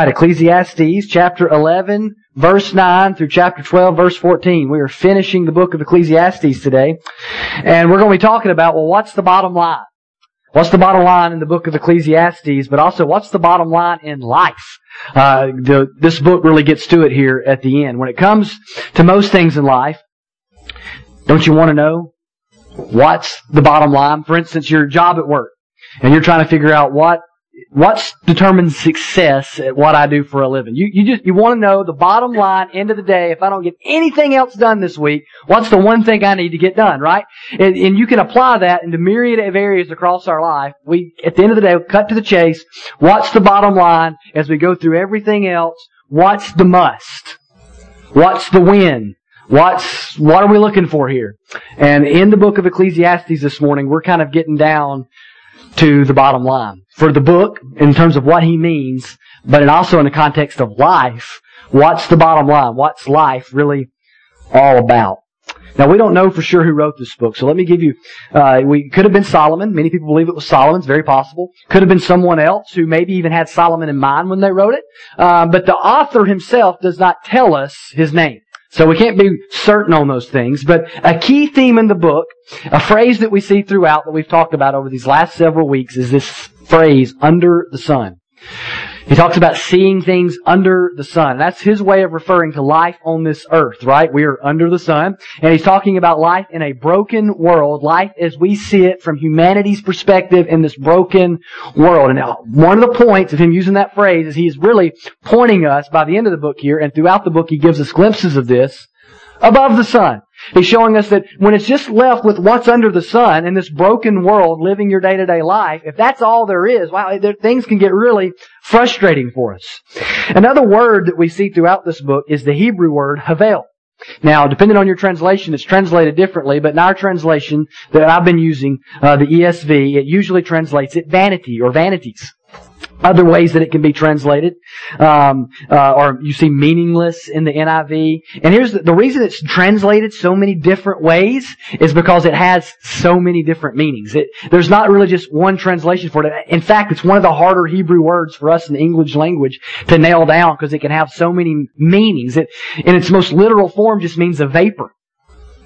right, Ecclesiastes chapter 11, verse 9 through chapter 12, verse 14. We are finishing the book of Ecclesiastes today. And we're going to be talking about, well, what's the bottom line? What's the bottom line in the book of Ecclesiastes, but also what's the bottom line in life? Uh, the, this book really gets to it here at the end. When it comes to most things in life, don't you want to know what's the bottom line? For instance, your job at work, and you're trying to figure out what what determines success at what I do for a living? You, you just, you want to know the bottom line, end of the day, if I don't get anything else done this week, what's the one thing I need to get done, right? And, and you can apply that into myriad of areas across our life. We, at the end of the day, cut to the chase. What's the bottom line as we go through everything else? What's the must? What's the win? What's, what are we looking for here? And in the book of Ecclesiastes this morning, we're kind of getting down to the bottom line. For the book, in terms of what he means, but also in the context of life, what's the bottom line? What's life really all about? Now we don't know for sure who wrote this book, so let me give you. Uh, we could have been Solomon. Many people believe it was Solomon. It's very possible. Could have been someone else who maybe even had Solomon in mind when they wrote it. Uh, but the author himself does not tell us his name. So we can't be certain on those things, but a key theme in the book, a phrase that we see throughout that we've talked about over these last several weeks is this phrase, under the sun. He talks about seeing things under the sun. That's his way of referring to life on this earth, right? We are under the sun. And he's talking about life in a broken world, life as we see it from humanity's perspective in this broken world. And one of the points of him using that phrase is he's really pointing us by the end of the book here, and throughout the book he gives us glimpses of this, above the sun. He's showing us that when it's just left with what's under the sun in this broken world, living your day-to-day life, if that's all there is, wow, there, things can get really frustrating for us. Another word that we see throughout this book is the Hebrew word havel. Now, depending on your translation, it's translated differently, but in our translation that I've been using, uh, the ESV, it usually translates it vanity or vanities other ways that it can be translated, um, uh, or you see meaningless in the NIV. And here's the, the, reason it's translated so many different ways is because it has so many different meanings. It, there's not really just one translation for it. In fact, it's one of the harder Hebrew words for us in the English language to nail down because it can have so many meanings. It, in its most literal form, just means a vapor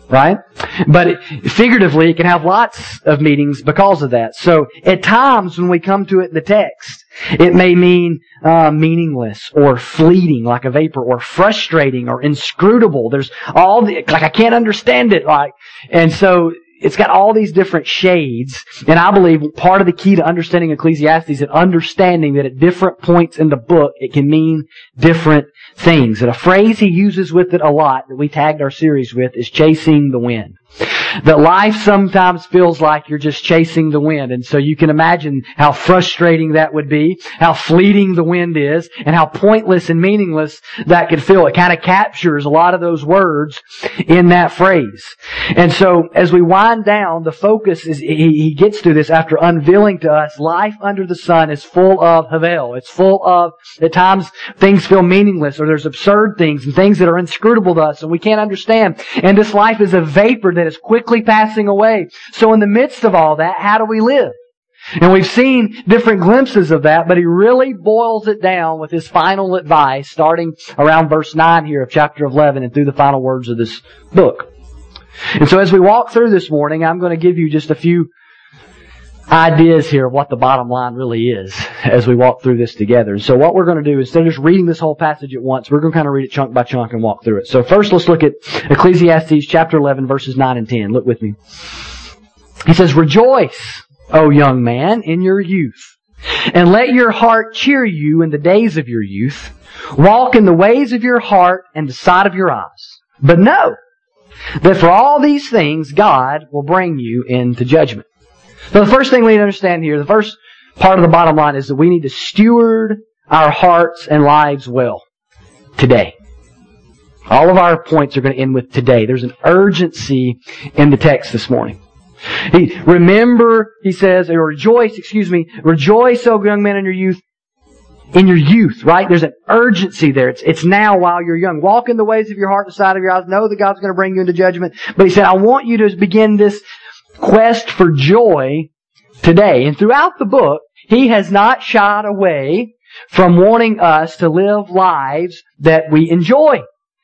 right? But figuratively, it can have lots of meanings because of that. So at times when we come to it in the text, it may mean uh, meaningless or fleeting, like a vapor, or frustrating or inscrutable. There's all the like I can't understand it, like, and so it's got all these different shades, and I believe part of the key to understanding Ecclesiastes is understanding that at different points in the book, it can mean different things. And a phrase he uses with it a lot that we tagged our series with is chasing the wind. That life sometimes feels like you're just chasing the wind. And so you can imagine how frustrating that would be, how fleeting the wind is, and how pointless and meaningless that could feel. It kind of captures a lot of those words in that phrase. And so as we wind down, the focus is, he, gets to this after unveiling to us, life under the sun is full of havel. It's full of, at times, things feel meaningless, or there's absurd things, and things that are inscrutable to us, and we can't understand. And this life is a vapor that is quickly passing away. So in the midst of all that, how do we live? And we've seen different glimpses of that, but he really boils it down with his final advice, starting around verse 9 here of chapter 11 and through the final words of this book. And so as we walk through this morning, I'm going to give you just a few ideas here of what the bottom line really is as we walk through this together. And so what we're going to do, instead of just reading this whole passage at once, we're going to kind of read it chunk by chunk and walk through it. So first let's look at Ecclesiastes chapter 11 verses 9 and 10. Look with me. He says, Rejoice, O young man, in your youth, and let your heart cheer you in the days of your youth. Walk in the ways of your heart and the sight of your eyes. But know that for all these things God will bring you into judgment. So the first thing we need to understand here, the first part of the bottom line is that we need to steward our hearts and lives well today. All of our points are going to end with today. There's an urgency in the text this morning. He, remember, he says, or rejoice, excuse me, rejoice, O young men in your youth, in your youth, right? There's an urgency there. It's, it's now while you're young. Walk in the ways of your heart, the side of your eyes. Know that God's going to bring you into judgment. But he said, I want you to begin this quest for joy today. And throughout the book, he has not shied away from wanting us to live lives that we enjoy.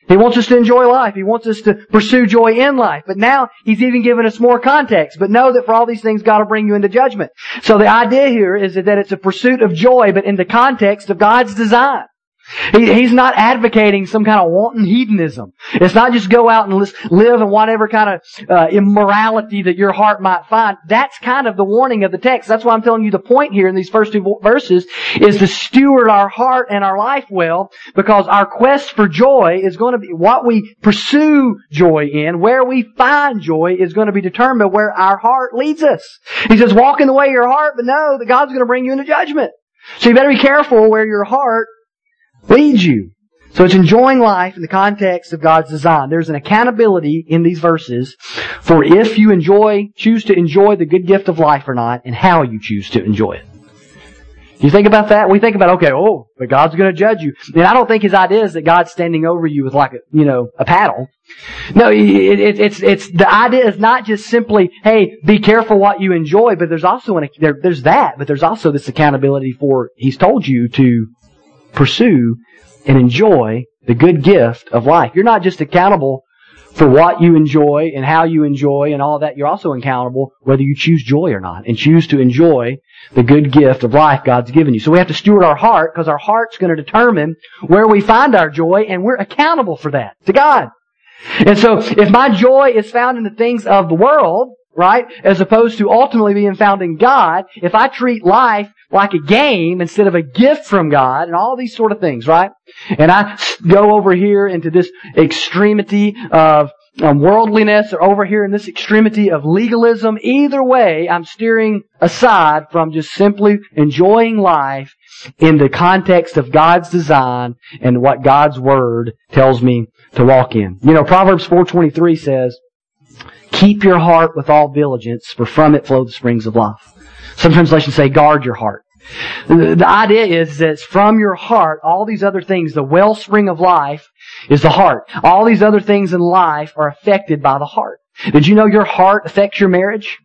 He wants us to enjoy life. He wants us to pursue joy in life. But now He's even given us more context. But know that for all these things, God will bring you into judgment. So the idea here is that it's a pursuit of joy, but in the context of God's design. He, he's not advocating some kind of wanton hedonism. It's not just go out and live in whatever kind of uh, immorality that your heart might find. That's kind of the warning of the text. That's why I'm telling you the point here in these first two verses is to steward our heart and our life well because our quest for joy is going to be what we pursue joy in, where we find joy is going to be determined where our heart leads us. He says, walk in the way of your heart, but know that God's going to bring you into judgment. So you better be careful where your heart leads you. So it's enjoying life in the context of God's design. There's an accountability in these verses for if you enjoy, choose to enjoy the good gift of life or not, and how you choose to enjoy it. You think about that? We think about, okay, oh, but God's gonna judge you. And I don't think his idea is that God's standing over you with like a, you know, a paddle. No, it, it, it's, it's, the idea is not just simply, hey, be careful what you enjoy, but there's also an, there, there's that, but there's also this accountability for, he's told you to pursue and enjoy the good gift of life. You're not just accountable for what you enjoy and how you enjoy and all that. You're also accountable whether you choose joy or not and choose to enjoy the good gift of life God's given you. So we have to steward our heart because our heart's going to determine where we find our joy and we're accountable for that to God. And so if my joy is found in the things of the world, right, as opposed to ultimately being found in God, if I treat life like a game instead of a gift from God and all these sort of things, right? And I go over here into this extremity of um, worldliness or over here in this extremity of legalism. Either way, I'm steering aside from just simply enjoying life in the context of God's design and what God's Word tells me to walk in. You know, Proverbs 4.23 says, Keep your heart with all diligence, for from it flow the springs of life. Some translations say guard your heart. The idea is that from your heart, all these other things, the wellspring of life is the heart. All these other things in life are affected by the heart. Did you know your heart affects your marriage?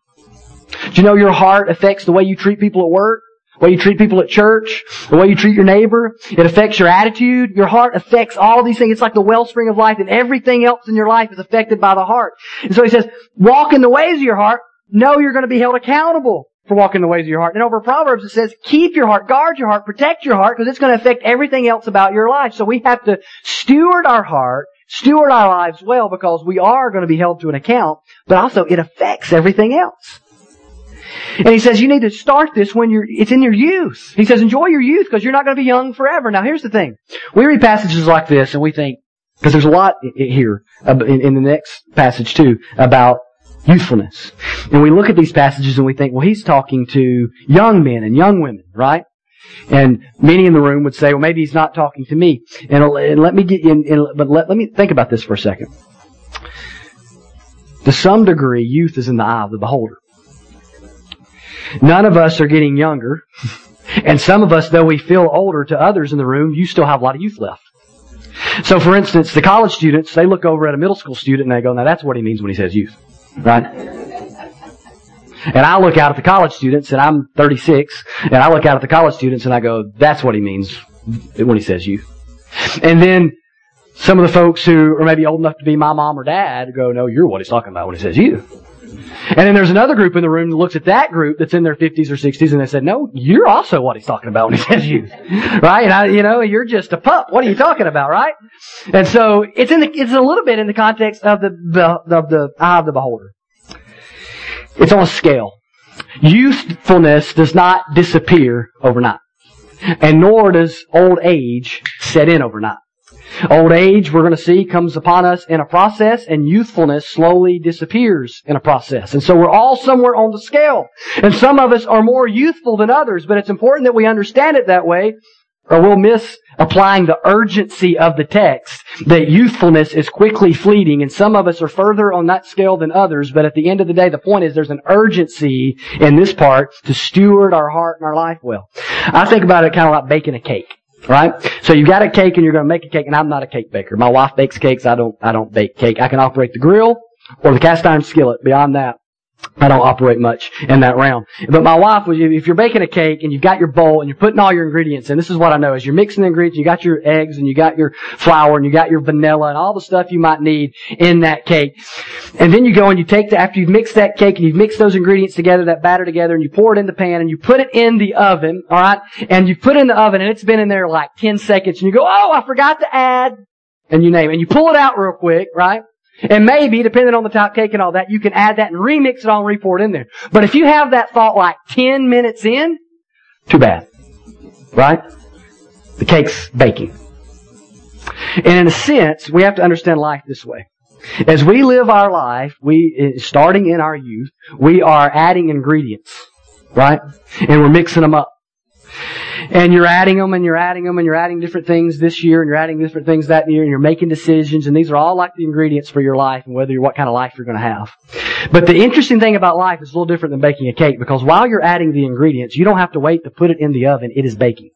Did you know your heart affects the way you treat people at work? The way you treat people at church? The way you treat your neighbor? It affects your attitude. Your heart affects all these things. It's like the wellspring of life and everything else in your life is affected by the heart. And so he says, walk in the ways of your heart. Know you're going to be held accountable for walking the ways of your heart. And over Proverbs it says, keep your heart, guard your heart, protect your heart, because it's going to affect everything else about your life. So we have to steward our heart, steward our lives well, because we are going to be held to an account, but also it affects everything else. And he says you need to start this when you're, it's in your youth. He says enjoy your youth because you're not going to be young forever. Now here's the thing. We read passages like this and we think, because there's a lot here in, the next passage too about youthfulness. And we look at these passages and we think, well, he's talking to young men and young women, right? And many in the room would say, well, maybe he's not talking to me. And, and let me get in, but let, let me think about this for a second. To some degree, youth is in the eye of the beholder. None of us are getting younger. And some of us, though we feel older to others in the room, you still have a lot of youth left. So for instance, the college students, they look over at a middle school student and they go, now that's what he means when he says youth. Right? And I look out at the college students, and I'm 36, and I look out at the college students and I go, that's what he means when he says you. And then some of the folks who are maybe old enough to be my mom or dad go, no, you're what he's talking about when he says you. And then there's another group in the room that looks at that group that's in their 50s or 60s and they said, no, you're also what he's talking about when he says youth. Right? And I, you know, you're just a pup. What are you talking about, right? And so it's in the, it's a little bit in the context of the, the, of the eye of the beholder. It's on a scale. Youthfulness does not disappear overnight. And nor does old age set in overnight. Old age, we're going to see, comes upon us in a process, and youthfulness slowly disappears in a process. And so we're all somewhere on the scale. And some of us are more youthful than others, but it's important that we understand it that way, or we'll miss applying the urgency of the text that youthfulness is quickly fleeting and some of us are further on that scale than others but at the end of the day the point is there's an urgency in this part to steward our heart and our life well i think about it kind of like baking a cake Right? So you got a cake and you're going to make a cake and I'm not a cake baker. My wife bakes cakes. I don't, I don't bake cake. I can operate the grill or the cast iron skillet. Beyond that, I don't operate much in that realm. But my wife was, if you're baking a cake and you've got your bowl and you're putting all your ingredients in, this is what I know, is you're mixing the ingredients, you got your eggs and you got your flour and you got your vanilla and all the stuff you might need in that cake. And then you go and you take the, after you've mixed that cake and you've mixed those ingredients together, that batter together, and you pour it in the pan and you put it in the oven, alright? And you put it in the oven and it's been in there like 10 seconds and you go, oh, I forgot to add, and you name it. And you pull it out real quick, right? And maybe, depending on the type cake and all that, you can add that and remix it all and re-pour it in there. But if you have that thought like 10 minutes in, too bad. Right? The cake's baking. And in a sense, we have to understand life this way. As we live our life, we, eh, starting in our youth, we are adding ingredients. Right? And we're mixing them up and you're adding them and you're adding them and you're adding different things this year and you're adding different things that year and you're making decisions and these are all like the ingredients for your life and whether you're what kind of life you're going to have. But the interesting thing about life is a little different than baking a cake because while you're adding the ingredients, you don't have to wait to put it in the oven. It is baking.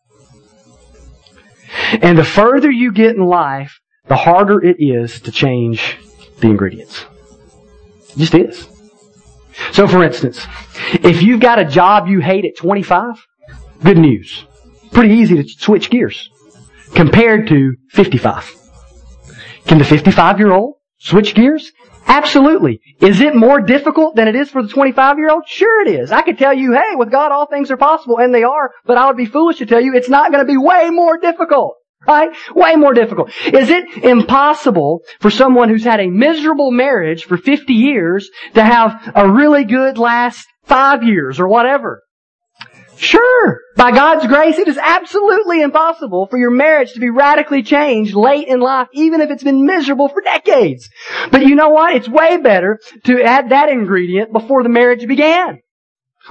And the further you get in life, the harder it is to change the ingredients. It just is. So for instance, if you've got a job you hate at 25, good news pretty easy to switch gears compared to 55. Can the 55 year old switch gears? Absolutely. Is it more difficult than it is for the 25 year old? Sure it is. I could tell you, hey, with God all things are possible, and they are, but I would be foolish to tell you it's not going to be way more difficult. Right? Way more difficult. Is it impossible for someone who's had a miserable marriage for 50 years to have a really good last five years or whatever? Sure, by God's grace, it is absolutely impossible for your marriage to be radically changed late in life, even if it's been miserable for decades. But you know what? It's way better to add that ingredient before the marriage began.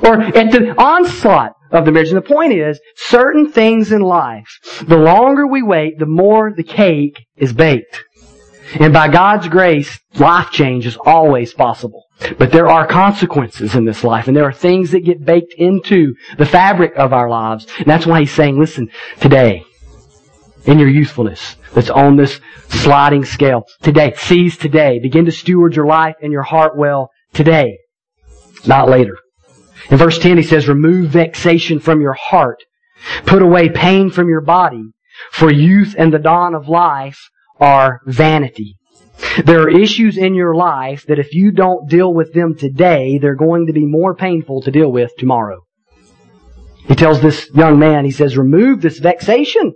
Or at the onslaught of the marriage. And the point is, certain things in life, the longer we wait, the more the cake is baked. And by God's grace, life change is always possible. But there are consequences in this life, and there are things that get baked into the fabric of our lives. And that's why he's saying, listen, today, in your youthfulness, that's on this sliding scale, today, seize today, begin to steward your life and your heart well today, not later. In verse 10 he says, remove vexation from your heart, put away pain from your body, for youth and the dawn of life are vanity. There are issues in your life that if you don't deal with them today, they're going to be more painful to deal with tomorrow. He tells this young man, he says, remove this vexation.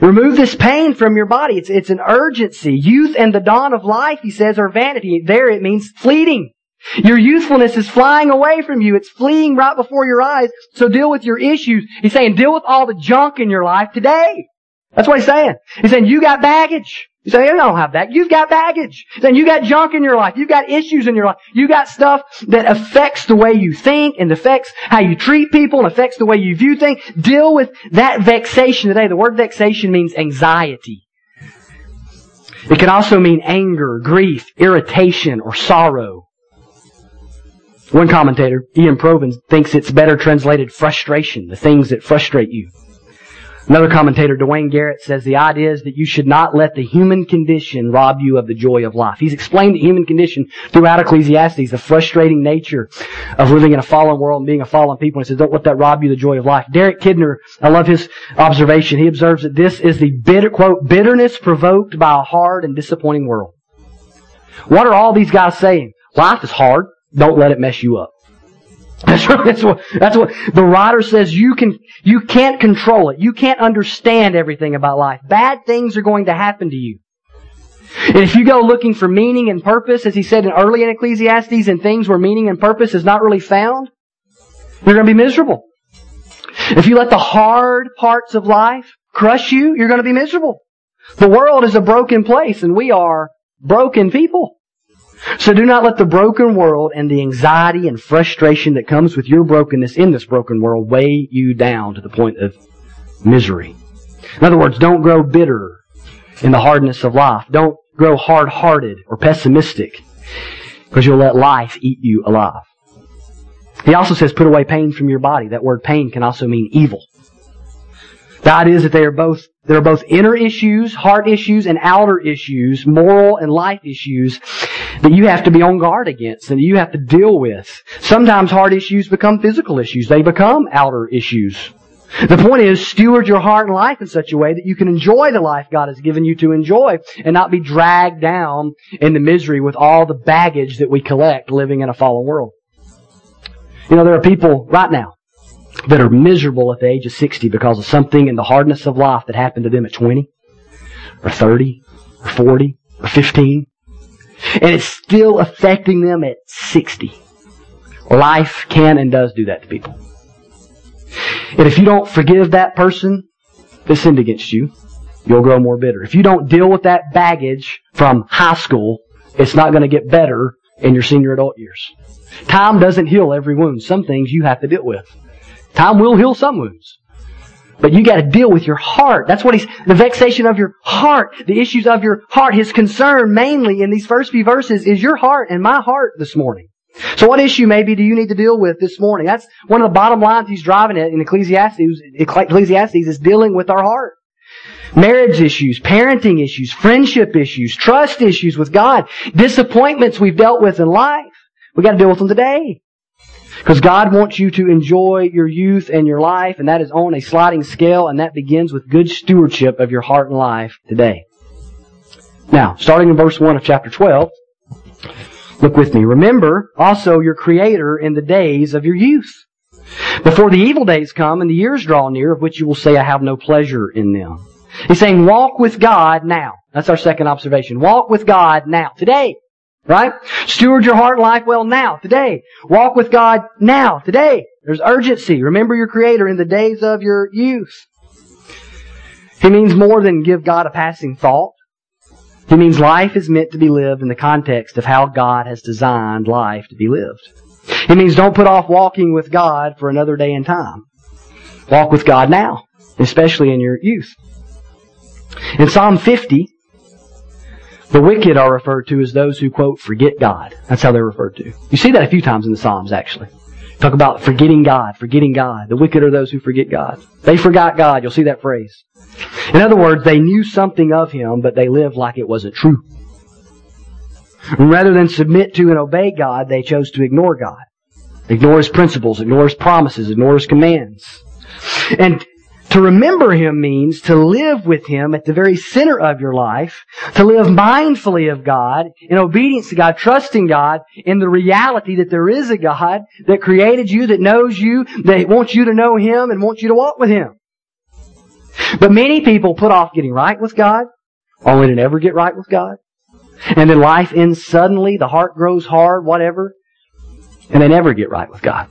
Remove this pain from your body. It's, it's an urgency. Youth and the dawn of life, he says, are vanity. There it means fleeting. Your youthfulness is flying away from you. It's fleeing right before your eyes. So deal with your issues. He's saying deal with all the junk in your life today. That's what he's saying. He's saying you got baggage. You say, I don't have that. You've got baggage. Then you got junk in your life. You've got issues in your life. You got stuff that affects the way you think and affects how you treat people and affects the way you view things. Deal with that vexation today. The word vexation means anxiety. It can also mean anger, grief, irritation, or sorrow. One commentator, Iain Provan, thinks it's better translated frustration, the things that frustrate you. Another commentator, Duane Garrett, says the idea is that you should not let the human condition rob you of the joy of life. He's explained the human condition throughout Ecclesiastes, the frustrating nature of living in a fallen world and being a fallen people. He says, don't let that rob you of the joy of life. Derek Kidner, I love his observation. He observes that this is the bitter, quote, bitterness provoked by a hard and disappointing world. What are all these guys saying? Life is hard. Don't let it mess you up. That's, what, that's what, that's what the writer says you can, you can't control it. You can't understand everything about life. Bad things are going to happen to you. And if you go looking for meaning and purpose, as he said in early in Ecclesiastes, and things where meaning and purpose is not really found, you're going to be miserable. If you let the hard parts of life crush you, you're going to be miserable. The world is a broken place and we are broken people. So do not let the broken world and the anxiety and frustration that comes with your brokenness in this broken world weigh you down to the point of misery. In other words, don't grow bitter in the hardness of life. Don't grow hard-hearted or pessimistic because you'll let life eat you alive. He also says put away pain from your body. That word pain can also mean evil. The idea is that they are both there are both inner issues, heart issues, and outer issues, moral and life issues that you have to be on guard against and you have to deal with. Sometimes heart issues become physical issues. They become outer issues. The point is, steward your heart and life in such a way that you can enjoy the life God has given you to enjoy and not be dragged down into misery with all the baggage that we collect living in a fallen world. You know, there are people right now that are miserable at the age of 60 because of something in the hardness of life that happened to them at 20 or 30 or 40 or 15. And it's still affecting them at 60. Life can and does do that to people. And if you don't forgive that person that sinned against you, you'll grow more bitter. If you don't deal with that baggage from high school, it's not going to get better in your senior adult years. Time doesn't heal every wound. Some things you have to deal with. Time will heal some wounds. But you gotta deal with your heart. That's what he's, the vexation of your heart, the issues of your heart. His concern mainly in these first few verses is your heart and my heart this morning. So what issue maybe do you need to deal with this morning? That's one of the bottom lines he's driving at in Ecclesiastes. Ecclesiastes is dealing with our heart. Marriage issues, parenting issues, friendship issues, trust issues with God, disappointments we've dealt with in life. We gotta deal with them today. Because God wants you to enjoy your youth and your life, and that is on a sliding scale, and that begins with good stewardship of your heart and life today. Now, starting in verse 1 of chapter 12, look with me. Remember also your Creator in the days of your youth. Before the evil days come and the years draw near, of which you will say, I have no pleasure in them. He's saying, walk with God now. That's our second observation. Walk with God now. Today. Right? Steward your heart and life well now, today. Walk with God now, today. There's urgency. Remember your Creator in the days of your youth. He means more than give God a passing thought. He means life is meant to be lived in the context of how God has designed life to be lived. He means don't put off walking with God for another day and time. Walk with God now, especially in your youth. In Psalm 50, the wicked are referred to as those who, quote, forget God. That's how they're referred to. You see that a few times in the Psalms, actually. Talk about forgetting God, forgetting God. The wicked are those who forget God. They forgot God. You'll see that phrase. In other words, they knew something of Him, but they lived like it wasn't true. rather than submit to and obey God, they chose to ignore God. Ignore His principles, ignore His promises, ignore His commands. And to remember Him means to live with Him at the very center of your life, to live mindfully of God, in obedience to God, trusting God in the reality that there is a God that created you, that knows you, that wants you to know Him and wants you to walk with Him. But many people put off getting right with God, only to never get right with God. And then life ends suddenly, the heart grows hard, whatever, and they never get right with God.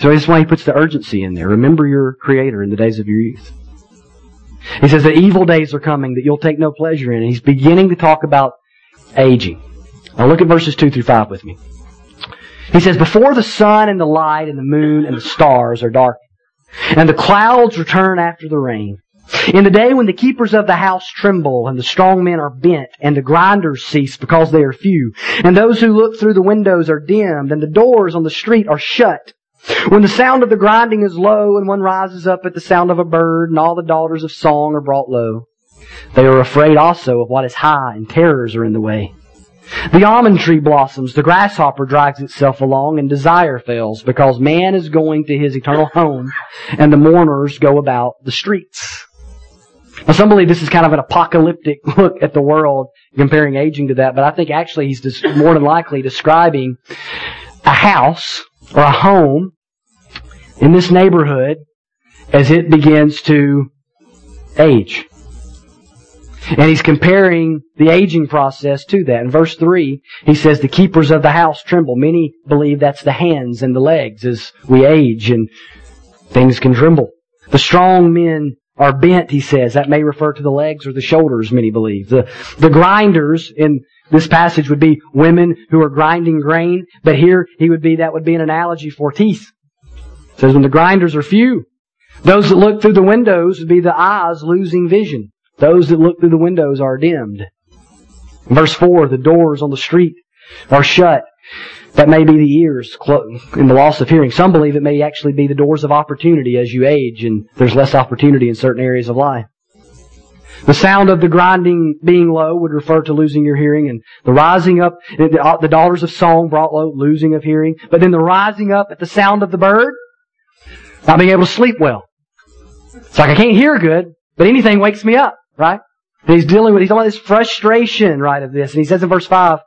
So that's why he puts the urgency in there. Remember your Creator in the days of your youth. He says that evil days are coming that you'll take no pleasure in. And he's beginning to talk about aging. Now look at verses 2 through 5 with me. He says, Before the sun and the light and the moon and the stars are darkened, and the clouds return after the rain, in the day when the keepers of the house tremble, and the strong men are bent, and the grinders cease because they are few, and those who look through the windows are dimmed, and the doors on the street are shut, when the sound of the grinding is low and one rises up at the sound of a bird and all the daughters of song are brought low, they are afraid also of what is high and terrors are in the way. The almond tree blossoms, the grasshopper drags itself along, and desire fails because man is going to his eternal home and the mourners go about the streets. Now some believe this is kind of an apocalyptic look at the world, comparing aging to that, but I think actually he's more than likely describing a house or a home in this neighborhood as it begins to age. And he's comparing the aging process to that. In verse 3, he says, the keepers of the house tremble. Many believe that's the hands and the legs as we age and things can tremble. The strong men are bent, he says. That may refer to the legs or the shoulders, many believe. The, the grinders in this passage would be women who are grinding grain, but here he would be, that would be an analogy for teeth. It says when the grinders are few. Those that look through the windows would be the eyes losing vision. Those that look through the windows are dimmed. Verse 4, the doors on the street are shut. That may be the ears in the loss of hearing. Some believe it may actually be the doors of opportunity as you age and there's less opportunity in certain areas of life. The sound of the grinding being low would refer to losing your hearing, and the rising up, uh, the daughters of song brought low, losing of hearing. But then the rising up at the sound of the bird, not being able to sleep well. It's like I can't hear good, but anything wakes me up, right? And he's dealing with, he's about this frustration, right, of this. And he says in verse 5,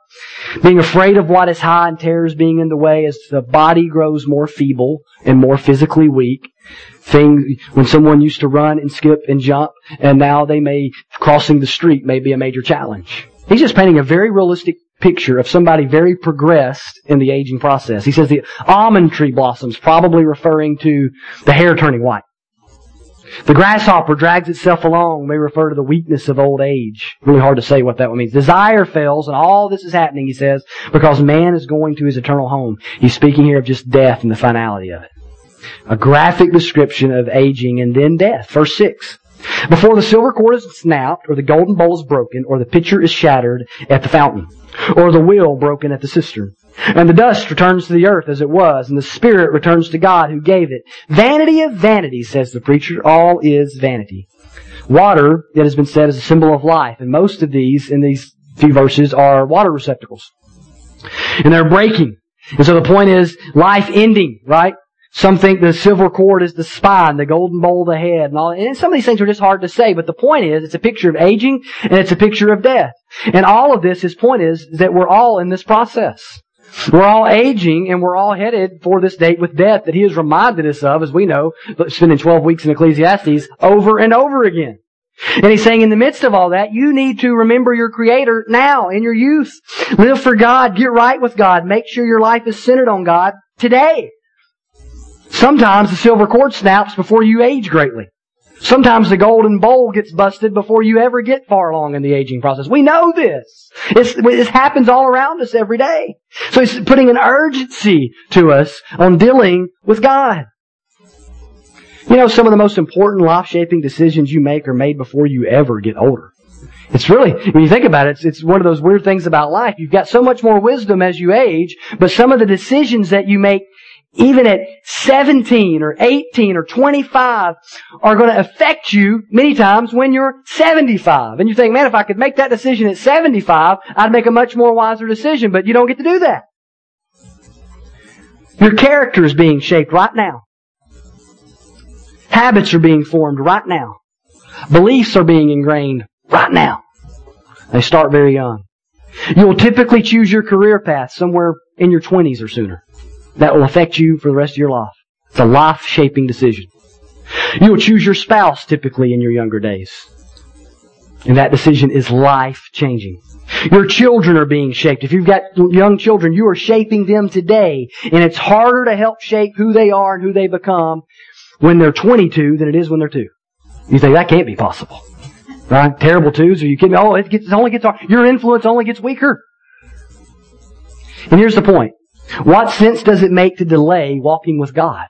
being afraid of what is high and terrors being in the way as the body grows more feeble and more physically weak. Things, when someone used to run and skip and jump, and now they may, crossing the street may be a major challenge. He's just painting a very realistic picture of somebody very progressed in the aging process. He says the almond tree blossoms, probably referring to the hair turning white. The grasshopper drags itself along may refer to the weakness of old age. Really hard to say what that one means. Desire fails, and all this is happening, he says, because man is going to his eternal home. He's speaking here of just death and the finality of it. A graphic description of aging and then death. Verse 6. Before the silver cord is snapped, or the golden bowl is broken, or the pitcher is shattered at the fountain, or the wheel broken at the cistern. And the dust returns to the earth as it was, and the spirit returns to God who gave it. Vanity of vanities, says the preacher, all is vanity. Water, it has been said, is a symbol of life, and most of these, in these few verses, are water receptacles. And they're breaking. And so the point is, life ending, right? Some think the silver cord is the spine, the golden bowl the head, and all. And some of these things are just hard to say, but the point is, it's a picture of aging, and it's a picture of death. And all of this, his point is, that we're all in this process. We're all aging and we're all headed for this date with death that he has reminded us of, as we know, spending 12 weeks in Ecclesiastes over and over again. And he's saying in the midst of all that, you need to remember your Creator now in your youth. Live for God. Get right with God. Make sure your life is centered on God today. Sometimes the silver cord snaps before you age greatly. Sometimes the golden bowl gets busted before you ever get far along in the aging process. We know this. It's, this happens all around us every day. So he's putting an urgency to us on dealing with God. You know, some of the most important life-shaping decisions you make are made before you ever get older. It's really, when you think about it, it's, it's one of those weird things about life. You've got so much more wisdom as you age, but some of the decisions that you make even at 17 or 18 or 25 are going to affect you many times when you're 75. And you think, man, if I could make that decision at 75, I'd make a much more wiser decision, but you don't get to do that. Your character is being shaped right now. Habits are being formed right now. Beliefs are being ingrained right now. They start very young. You will typically choose your career path somewhere in your 20s or sooner that will affect you for the rest of your life. It's a life shaping decision. You will choose your spouse typically in your younger days. And that decision is life changing. Your children are being shaped. If you've got young children, you are shaping them today. And it's harder to help shape who they are and who they become when they're 22 than it is when they're 2. You think that can't be possible. Right? Terrible twos. Are you kidding me? Oh, it, gets, it only gets, your influence only gets weaker. And here's the point. What sense does it make to delay walking with God?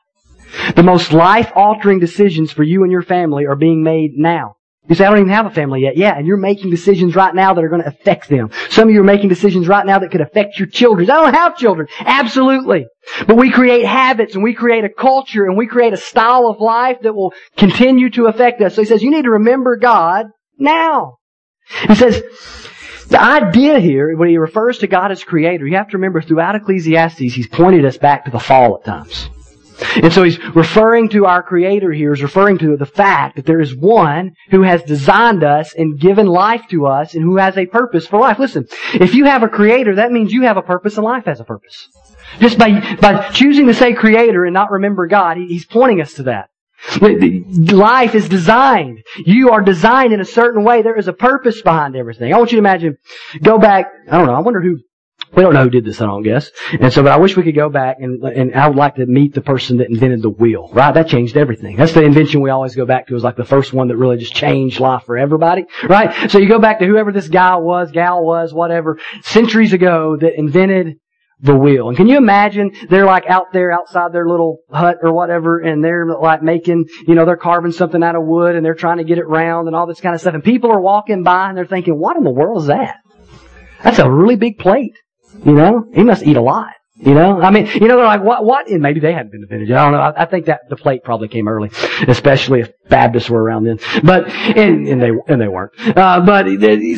The most life-altering decisions for you and your family are being made now. You say, I don't even have a family yet. Yeah, and you're making decisions right now that are going to affect them. Some of you are making decisions right now that could affect your children. I don't have children. Absolutely. But we create habits and we create a culture and we create a style of life that will continue to affect us. So he says, you need to remember God now. He says, the idea here, when he refers to God as creator, you have to remember throughout Ecclesiastes, he's pointed us back to the fall at times. And so he's referring to our creator here, is referring to the fact that there is one who has designed us and given life to us and who has a purpose for life. Listen, if you have a creator, that means you have a purpose and life has a purpose. Just by, by choosing to say creator and not remember God, he's pointing us to that. Life is designed. You are designed in a certain way. There is a purpose behind everything. I want you to imagine, go back, I don't know, I wonder who, we don't know who did this, I don't guess. And so, but I wish we could go back and, and I would like to meet the person that invented the wheel, right? That changed everything. That's the invention we always go back to as like the first one that really just changed life for everybody, right? So you go back to whoever this guy was, gal was, whatever, centuries ago that invented the wheel. And can you imagine they're like out there outside their little hut or whatever and they're like making, you know, they're carving something out of wood and they're trying to get it round and all this kind of stuff. And people are walking by and they're thinking, what in the world is that? That's a really big plate. You know, he must eat a lot. You know, I mean, you know, they're like, what, what? And maybe they hadn't been to vintage. I don't know. I, I, think that the plate probably came early, especially if Baptists were around then. But, and, and they, and they weren't. Uh, but,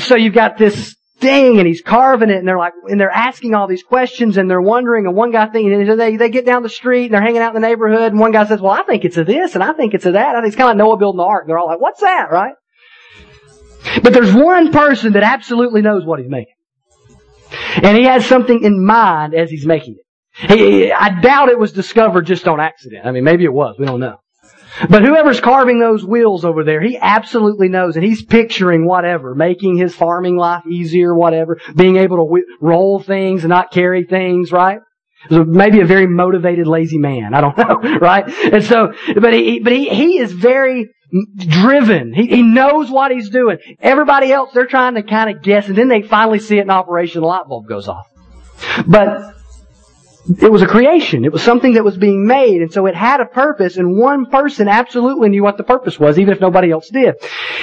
so you've got this and he's carving it and they're like, and they're asking all these questions and they're wondering and one guy thinking, and they, they get down the street and they're hanging out in the neighborhood and one guy says, well, I think it's a this and I think it's a that. I think it's kind of Noah building the ark. And they're all like, what's that, right? But there's one person that absolutely knows what he's making. And he has something in mind as he's making it. He, I doubt it was discovered just on accident. I mean, maybe it was. We don't know. But whoever's carving those wheels over there, he absolutely knows, and he's picturing whatever, making his farming life easier, whatever, being able to roll things and not carry things, right? Maybe a very motivated, lazy man. I don't know, right? And so, but he, but he, he is very driven. He, he knows what he's doing. Everybody else, they're trying to kind of guess, and then they finally see it in operation, the light bulb goes off. But it was a creation. It was something that was being made, and so it had a purpose, and one person absolutely knew what the purpose was, even if nobody else did.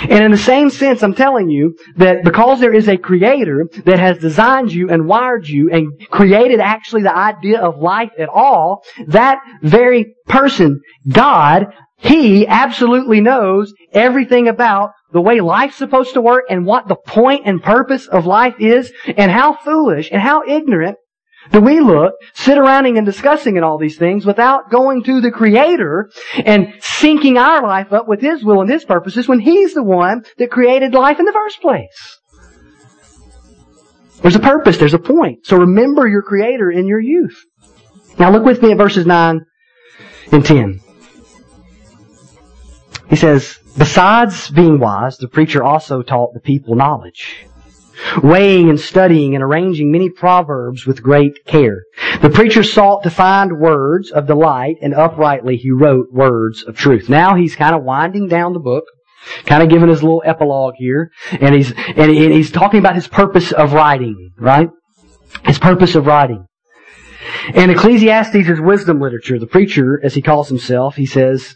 And in the same sense, I'm telling you that because there is a creator that has designed you and wired you and created actually the idea of life at all, that very person, God, he absolutely knows everything about the way life's supposed to work and what the point and purpose of life is and how foolish and how ignorant do we look, sit around and discussing and all these things without going to the Creator and syncing our life up with His will and His purposes when He's the one that created life in the first place? There's a purpose, there's a point. So remember your Creator in your youth. Now look with me at verses 9 and 10. He says, Besides being wise, the preacher also taught the people knowledge, weighing and studying and arranging many proverbs with great care. The preacher sought to find words of delight, and uprightly he wrote words of truth. Now he's kind of winding down the book, kind of giving his little epilogue here, and he's and he's talking about his purpose of writing, right? His purpose of writing. And Ecclesiastes is wisdom literature. The preacher, as he calls himself, he says,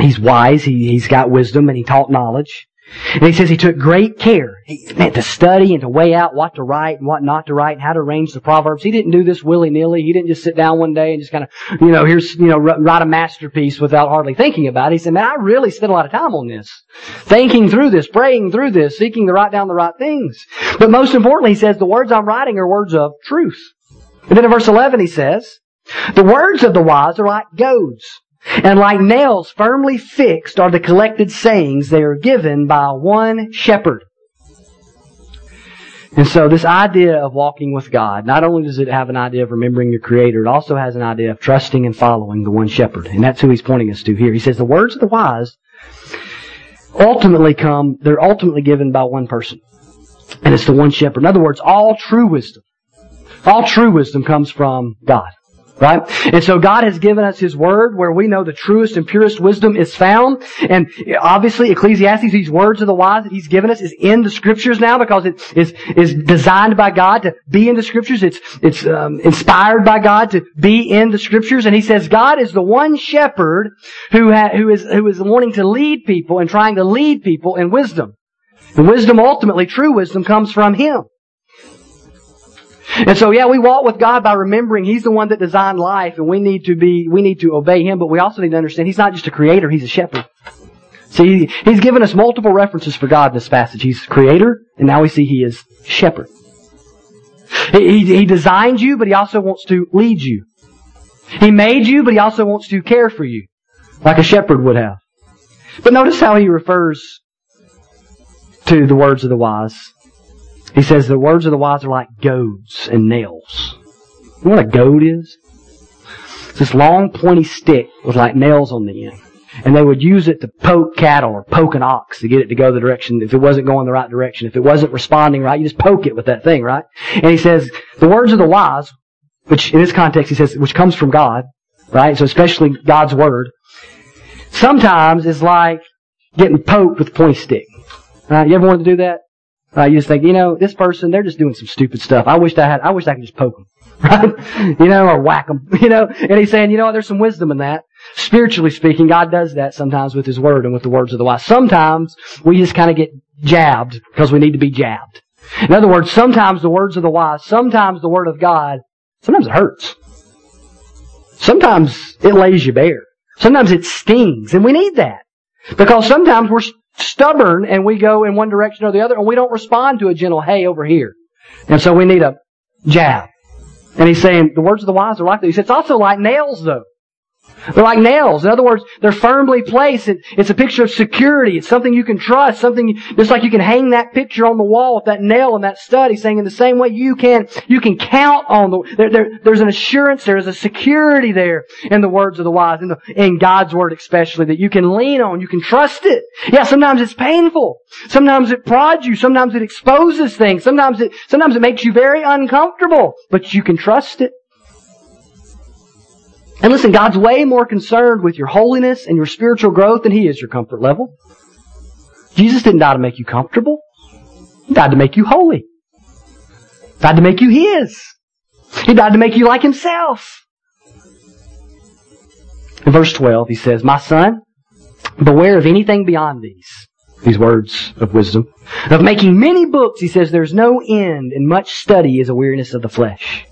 He's wise. He, he's got wisdom and he taught knowledge. And he says he took great care he, man, to study and to weigh out what to write and what not to write and how to arrange the proverbs. He didn't do this willy nilly. He didn't just sit down one day and just kind of, you know, here's, you know, write a masterpiece without hardly thinking about it. He said, man, I really spent a lot of time on this, thinking through this, praying through this, seeking to write down the right things. But most importantly, he says the words I'm writing are words of truth. And then in verse 11 he says, the words of the wise are like goads and like nails firmly fixed are the collected sayings they are given by one shepherd. And so this idea of walking with God, not only does it have an idea of remembering your Creator, it also has an idea of trusting and following the one shepherd. And that's who he's pointing us to here. He says the words of the wise ultimately come, they're ultimately given by one person. And it's the one shepherd. In other words, all true wisdom, all true wisdom comes from God. Right? And so God has given us His Word where we know the truest and purest wisdom is found. And obviously Ecclesiastes, these words of the wise that He's given us is in the Scriptures now because it is, is designed by God to be in the Scriptures. It's, it's um, inspired by God to be in the Scriptures. And He says God is the one shepherd who, ha- who, is, who is wanting to lead people and trying to lead people in wisdom. The wisdom ultimately, true wisdom comes from Him. And so, yeah, we walk with God by remembering He's the one that designed life and we need to be, we need to obey Him, but we also need to understand He's not just a creator, He's a shepherd. See, He's given us multiple references for God in this passage. He's creator, and now we see He is shepherd. He, he, he designed you, but He also wants to lead you. He made you, but He also wants to care for you, like a shepherd would have. But notice how He refers to the words of the wise. He says the words of the wise are like goads and nails. You know what a goad is? It's this long pointy stick with like nails on the end. And they would use it to poke cattle or poke an ox to get it to go the direction if it wasn't going the right direction. If it wasn't responding right, you just poke it with that thing, right? And he says, the words of the wise, which in this context he says, which comes from God, right? So especially God's word, sometimes is like getting poked with a pointy stick. Right? You ever wanted to do that? Uh, you just think, you know, this person, they're just doing some stupid stuff. I wish I had, I wish I could just poke them. Right? you know, or whack them. You know, and he's saying, you know there's some wisdom in that. Spiritually speaking, God does that sometimes with His Word and with the words of the wise. Sometimes we just kind of get jabbed because we need to be jabbed. In other words, sometimes the words of the wise, sometimes the word of God, sometimes it hurts. Sometimes it lays you bare. Sometimes it stings, and we need that. Because sometimes we're stubborn and we go in one direction or the other and we don't respond to a gentle hey over here. And so we need a jab. And he's saying the words of the wise are like that. He it's also like nails though. They're like nails. In other words, they're firmly placed. It, it's a picture of security. It's something you can trust. Something just like you can hang that picture on the wall with that nail and that stud. He's saying in the same way you can you can count on the. There, there, there's an assurance. There is a security there in the words of the wise, in, the, in God's word especially that you can lean on. You can trust it. Yeah, sometimes it's painful. Sometimes it prods you. Sometimes it exposes things. Sometimes it sometimes it makes you very uncomfortable. But you can trust it. And listen, God's way more concerned with your holiness and your spiritual growth than He is your comfort level. Jesus didn't die to make you comfortable. He died to make you holy. He died to make you His. He died to make you like Himself. In verse 12, He says, My son, beware of anything beyond these. These words of wisdom. Of making many books, he says, there's no end, and much study is a weariness of the flesh.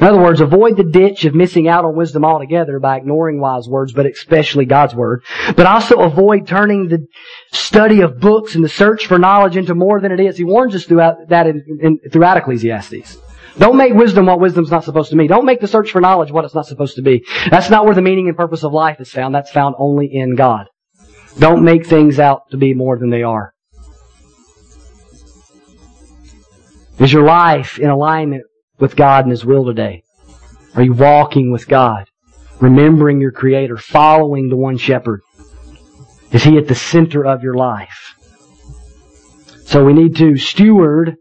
In other words, avoid the ditch of missing out on wisdom altogether by ignoring wise words, but especially God's Word. But also avoid turning the study of books and the search for knowledge into more than it is. He warns us throughout that in, in, throughout Ecclesiastes. Don't make wisdom what wisdom's not supposed to be. Don't make the search for knowledge what it's not supposed to be. That's not where the meaning and purpose of life is found. That's found only in God. Don't make things out to be more than they are. Is your life in alignment with God and His will today? Are you walking with God? Remembering your Creator, following the one shepherd? Is He at the center of your life? So we need to steward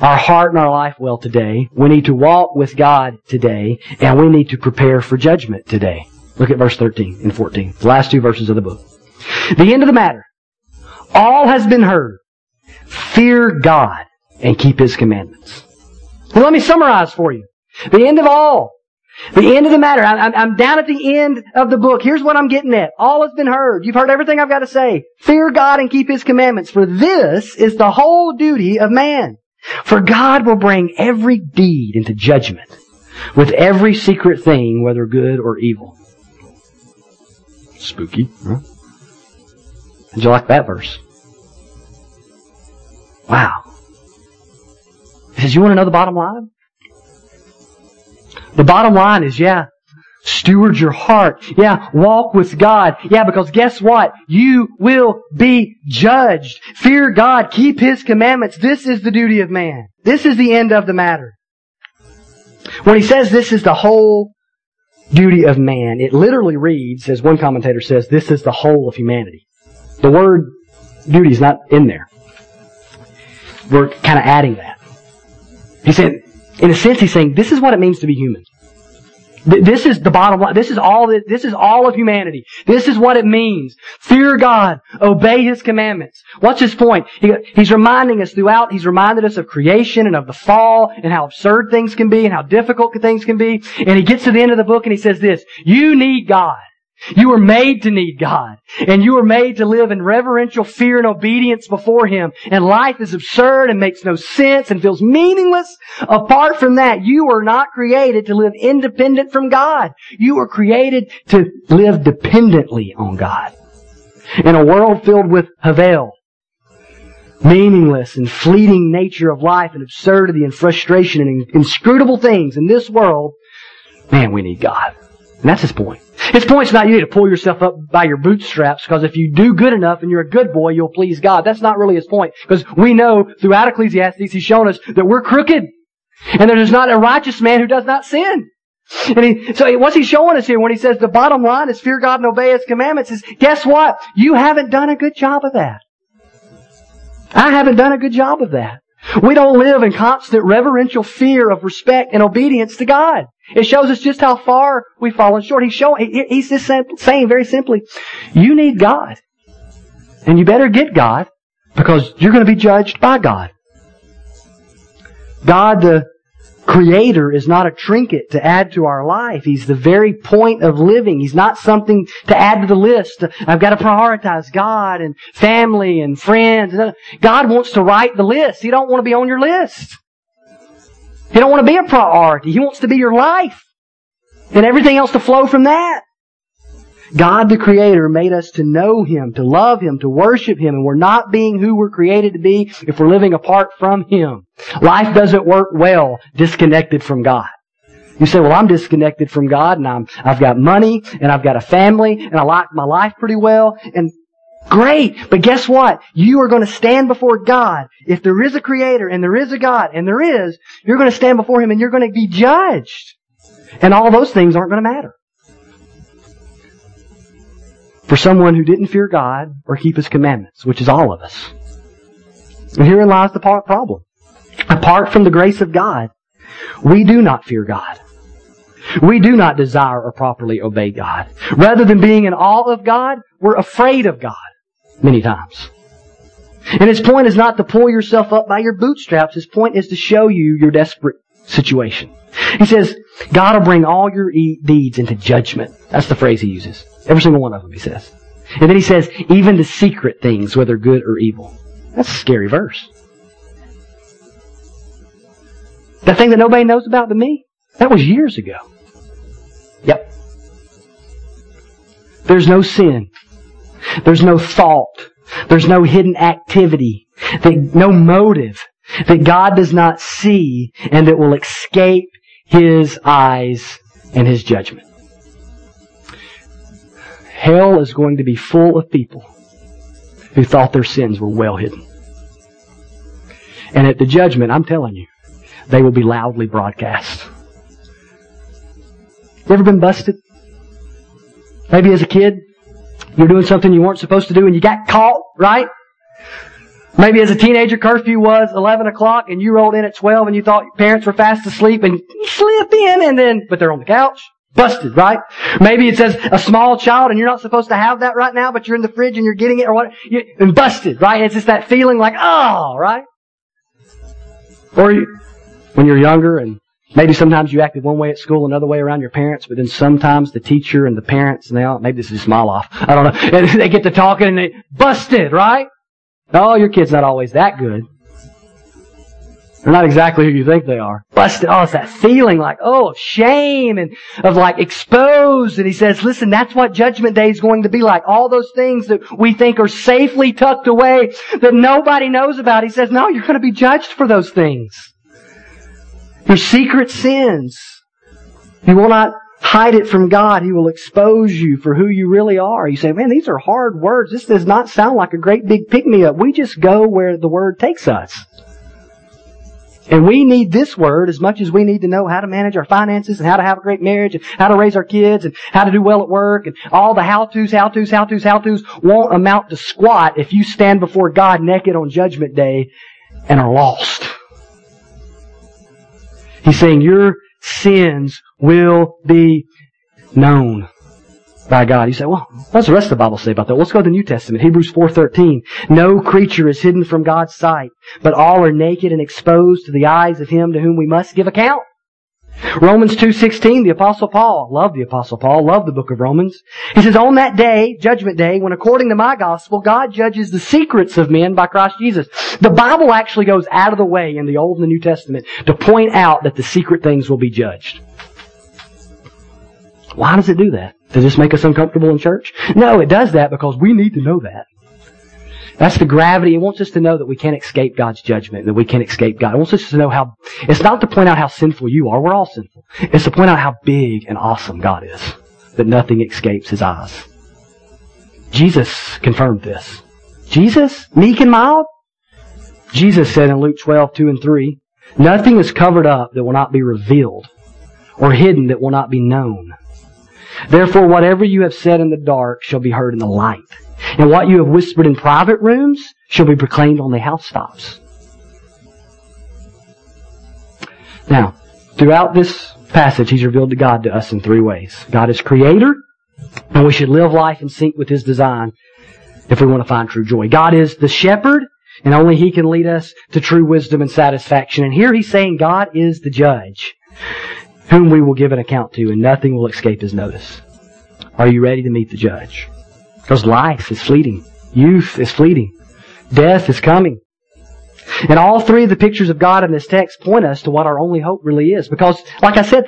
our heart and our life well today. We need to walk with God today, and we need to prepare for judgment today. Look at verse 13 and 14, the last two verses of the book. The end of the matter. All has been heard. Fear God and keep His commandments. Let me summarize for you. The end of all. The end of the matter. I'm, I'm, down at the end of the book. Here's what I'm getting at. All has been heard. You've heard everything I've got to say. Fear God and keep His commandments, for this is the whole duty of man. For God will bring every deed into judgment with every secret thing, whether good or evil. Spooky, huh? Did you like that verse? Wow. Says, you want to know the bottom line? The bottom line is, yeah, steward your heart. Yeah, walk with God. Yeah, because guess what? You will be judged. Fear God. Keep His commandments. This is the duty of man. This is the end of the matter. When he says this is the whole duty of man, it literally reads, as one commentator says, this is the whole of humanity. The word duty is not in there. We're kind of adding that. He said, in a sense, he's saying this is what it means to be human. This is the bottom line. This is all. This is all of humanity. This is what it means. Fear God. Obey His commandments. What's his point? He, he's reminding us throughout. He's reminded us of creation and of the fall and how absurd things can be and how difficult things can be. And he gets to the end of the book and he says this: You need God. You were made to need God. And you were made to live in reverential fear and obedience before Him. And life is absurd and makes no sense and feels meaningless. Apart from that, you were not created to live independent from God. You were created to live dependently on God. In a world filled with Havel, meaningless and fleeting nature of life and absurdity and frustration and inscrutable things in this world, man, we need God. And that's his point. His point's not you need to pull yourself up by your bootstraps because if you do good enough and you're a good boy, you'll please God. That's not really his point. Because we know throughout Ecclesiastes, he's shown us that we're crooked. And there's not a righteous man who does not sin. And he, so what's he showing us here when he says the bottom line is fear God and obey His commandments is guess what? You haven't done a good job of that. I haven't done a good job of that. We don't live in constant reverential fear of respect and obedience to God. It shows us just how far we've fallen short. He's showing, he's just saying very simply, you need God. And you better get God because you're going to be judged by God. God, the creator is not a trinket to add to our life. He's the very point of living. He's not something to add to the list. I've got to prioritize God and family and friends. God wants to write the list. He don't want to be on your list. He don't want to be a priority. He wants to be your life. And everything else to flow from that. God the Creator made us to know Him, to love Him, to worship Him, and we're not being who we're created to be if we're living apart from Him. Life doesn't work well disconnected from God. You say, well, I'm disconnected from God and I'm, I've got money and I've got a family and I like my life pretty well and great. But guess what? You are going to stand before God. If there is a creator and there is a God and there is, you're going to stand before Him and you're going to be judged. And all those things aren't going to matter for someone who didn't fear God or keep His commandments, which is all of us. And herein lies the problem. Apart from the grace of God, we do not fear God. We do not desire or properly obey God. Rather than being in awe of God, we're afraid of God many times. And his point is not to pull yourself up by your bootstraps. His point is to show you your desperate situation. He says, God will bring all your deeds into judgment. That's the phrase he uses. Every single one of them, he says. And then he says, even the secret things, whether good or evil. That's a scary verse. That thing that nobody knows about but me, that was years ago. Yep. There's no sin. There's no thought. There's no hidden activity. no motive that God does not see and that will escape His eyes and His judgment. Hell is going to be full of people who thought their sins were well hidden. And at the judgment, I'm telling you, they will be loudly broadcast. You ever been busted? Maybe as a kid, you're doing something you weren't supposed to do and you got caught, right? Maybe as a teenager, curfew was 11 o'clock and you rolled in at 12 and you thought your parents were fast asleep and you slip in and then, but they're on the couch. Busted, right? Maybe it says a small child and you're not supposed to have that right now, but you're in the fridge and you're getting it or what, and busted, right? It's just that feeling like, oh, right? Or you, when you're younger and maybe sometimes you acted one way at school, another way around your parents, but then sometimes the teacher and the parents and they all, maybe this is just my off. I don't know. And they get to talking and they, busted, right? Oh, your kid's not always that good. They're not exactly who you think they are. Busted. Oh, it's that feeling like, oh, of shame and of like exposed. And he says, listen, that's what judgment day is going to be like. All those things that we think are safely tucked away that nobody knows about. He says, no, you're going to be judged for those things. Your secret sins. You will not hide it from God. He will expose you for who you really are. You say, man, these are hard words. This does not sound like a great big pick me up. We just go where the word takes us. And we need this word as much as we need to know how to manage our finances and how to have a great marriage and how to raise our kids and how to do well at work and all the how-tos, how-tos, how-tos, how-tos won't amount to squat if you stand before God naked on judgment day and are lost. He's saying your sins will be known by God. You say, well, what does the rest of the Bible say about that? Let's go to the New Testament. Hebrews 4.13. No creature is hidden from God's sight, but all are naked and exposed to the eyes of Him to whom we must give account. Romans 2.16, the Apostle Paul, love the Apostle Paul, love the book of Romans. He says, on that day, judgment day, when according to my gospel, God judges the secrets of men by Christ Jesus. The Bible actually goes out of the way in the Old and the New Testament to point out that the secret things will be judged. Why does it do that? Does this make us uncomfortable in church? No, it does that because we need to know that. That's the gravity. It wants us to know that we can't escape God's judgment, that we can't escape God. It wants us to know how, it's not to point out how sinful you are. We're all sinful. It's to point out how big and awesome God is. That nothing escapes His eyes. Jesus confirmed this. Jesus? Meek and mild? Jesus said in Luke 12, 2 and 3, Nothing is covered up that will not be revealed, or hidden that will not be known. Therefore, whatever you have said in the dark shall be heard in the light. And what you have whispered in private rooms shall be proclaimed on the housetops. Now, throughout this passage, he's revealed to God to us in three ways. God is creator, and we should live life in sync with his design if we want to find true joy. God is the shepherd, And only He can lead us to true wisdom and satisfaction. And here He's saying God is the judge, whom we will give an account to, and nothing will escape His notice. Are you ready to meet the judge? Because life is fleeting. Youth is fleeting. Death is coming. And all three of the pictures of God in this text point us to what our only hope really is. Because, like I said,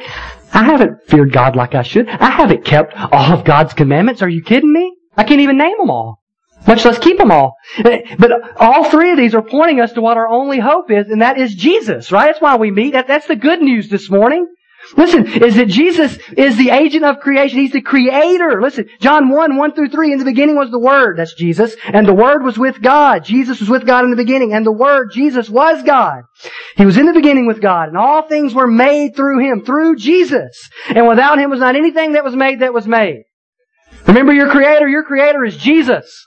I haven't feared God like I should. I haven't kept all of God's commandments. Are you kidding me? I can't even name them all. Much less keep them all. Eh, but all three of these are pointing us to what our only hope is, and that is Jesus, right? That's why we meet. That's the good news this morning. Listen, is that Jesus is the agent of creation. He's the creator. Listen, John 1, 1 through 3, in the beginning was the Word, that's Jesus, and the Word was with God. Jesus was with God in the beginning, and the Word, Jesus, was God. He was in the beginning with God, and all things were made through Him, through Jesus. And without Him was not anything that was made that was made. Remember your Creator, your Creator is Jesus.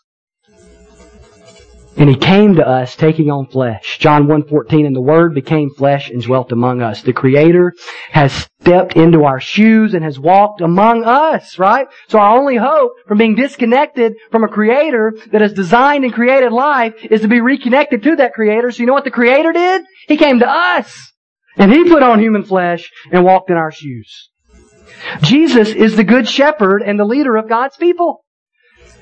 And he came to us taking on flesh. John 1.14, and the Word became flesh and dwelt among us. The Creator has stepped into our shoes and has walked among us, right? So our only hope from being disconnected from a Creator that has designed and created life is to be reconnected to that Creator. So you know what the Creator did? He came to us. And He put on human flesh and walked in our shoes. Jesus is the Good Shepherd and the leader of God's people.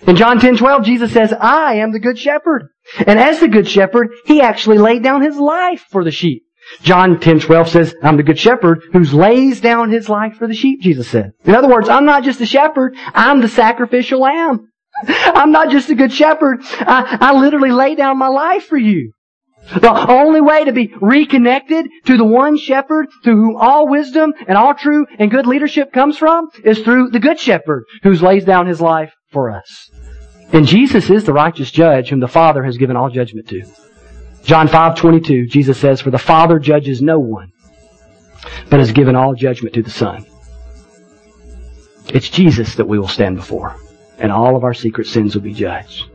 In John 10, 12, Jesus says, I am the good shepherd. And as the good shepherd, he actually laid down his life for the sheep. John 10, 12 says, I'm the good shepherd who lays down his life for the sheep, Jesus said. In other words, I'm not just a shepherd, I'm the sacrificial lamb. I'm not just a good shepherd, I, I literally lay down my life for you. The only way to be reconnected to the one shepherd through whom all wisdom and all true and good leadership comes from is through the good shepherd who lays down his life for us. And Jesus is the righteous judge whom the Father has given all judgment to. John 5:22 Jesus says for the Father judges no one but has given all judgment to the Son. It's Jesus that we will stand before and all of our secret sins will be judged.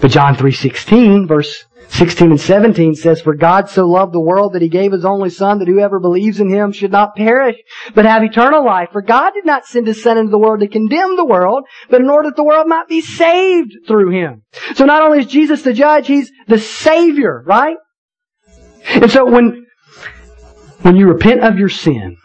But John 3:16 verse 16 and 17 says, For God so loved the world that he gave his only son that whoever believes in him should not perish, but have eternal life. For God did not send his son into the world to condemn the world, but in order that the world might be saved through him. So not only is Jesus the judge, he's the savior, right? And so when, when you repent of your sin,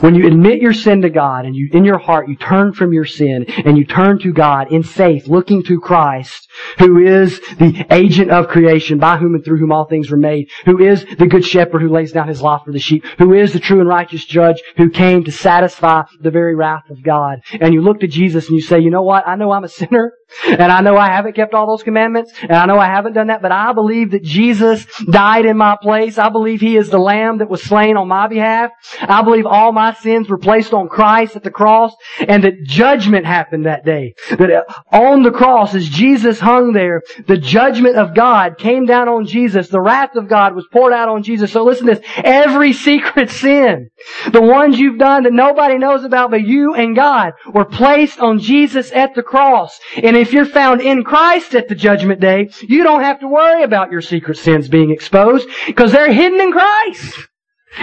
when you admit your sin to God and you, in your heart, you turn from your sin and you turn to God in faith, looking to Christ, who is the agent of creation, by whom and through whom all things were made, who is the good shepherd who lays down his life for the sheep, who is the true and righteous judge who came to satisfy the very wrath of God. And you look to Jesus and you say, you know what? I know I'm a sinner. And I know I haven't kept all those commandments, and I know I haven't done that, but I believe that Jesus died in my place. I believe He is the Lamb that was slain on my behalf. I believe all my sins were placed on Christ at the cross, and that judgment happened that day. That on the cross, as Jesus hung there, the judgment of God came down on Jesus. The wrath of God was poured out on Jesus. So listen to this. Every secret sin, the ones you've done that nobody knows about but you and God, were placed on Jesus at the cross. And if you're found in Christ at the judgment day, you don't have to worry about your secret sins being exposed because they're hidden in Christ.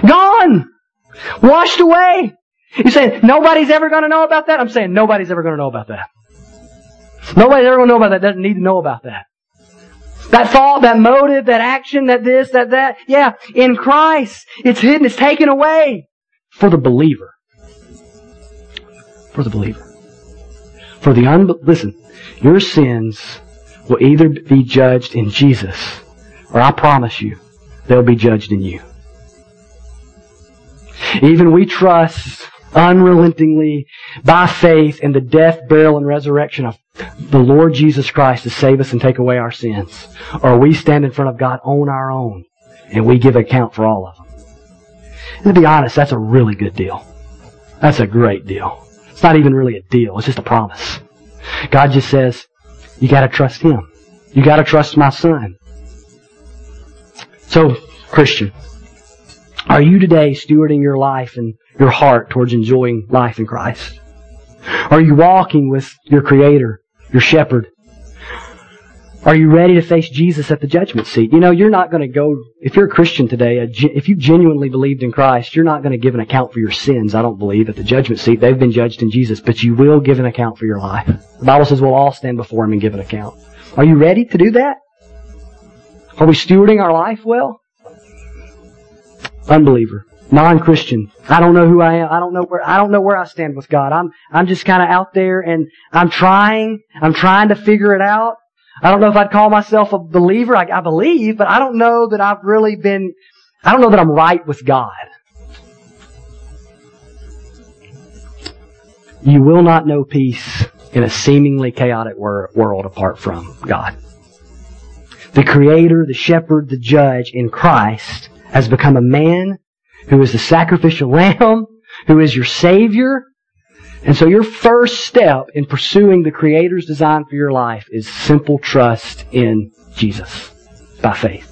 Gone. Washed away. You say nobody's ever going to know about that? I'm saying nobody's ever going to know about that. Nobody's ever going to know about that. Doesn't need to know about that. That thought, that motive, that action, that this, that that. Yeah, in Christ, it's hidden, it's taken away for the believer. For the believer. For the un, listen, your sins will either be judged in Jesus, or I promise you, they'll be judged in you. Even we trust unrelentingly by faith in the death, burial, and resurrection of the Lord Jesus Christ to save us and take away our sins. Or we stand in front of God on our own and we give account for all of them. And to be honest, that's a really good deal. That's a great deal. It's not even really a deal. It's just a promise. God just says, you gotta trust Him. You gotta trust my Son. So, Christian, are you today stewarding your life and your heart towards enjoying life in Christ? Are you walking with your Creator, your Shepherd, are you ready to face Jesus at the judgment seat? You know, you're not going to go, if you're a Christian today, if you genuinely believed in Christ, you're not going to give an account for your sins, I don't believe, at the judgment seat. They've been judged in Jesus, but you will give an account for your life. The Bible says we'll all stand before Him and give an account. Are you ready to do that? Are we stewarding our life well? Unbeliever. Non-Christian. I don't know who I am. I don't know where, I don't know where I stand with God. I'm, I'm just kind of out there and I'm trying, I'm trying to figure it out. I don't know if I'd call myself a believer. I, I believe, but I don't know that I've really been, I don't know that I'm right with God. You will not know peace in a seemingly chaotic wor- world apart from God. The creator, the shepherd, the judge in Christ has become a man who is the sacrificial lamb, who is your savior. And so your first step in pursuing the creator's design for your life is simple trust in Jesus by faith.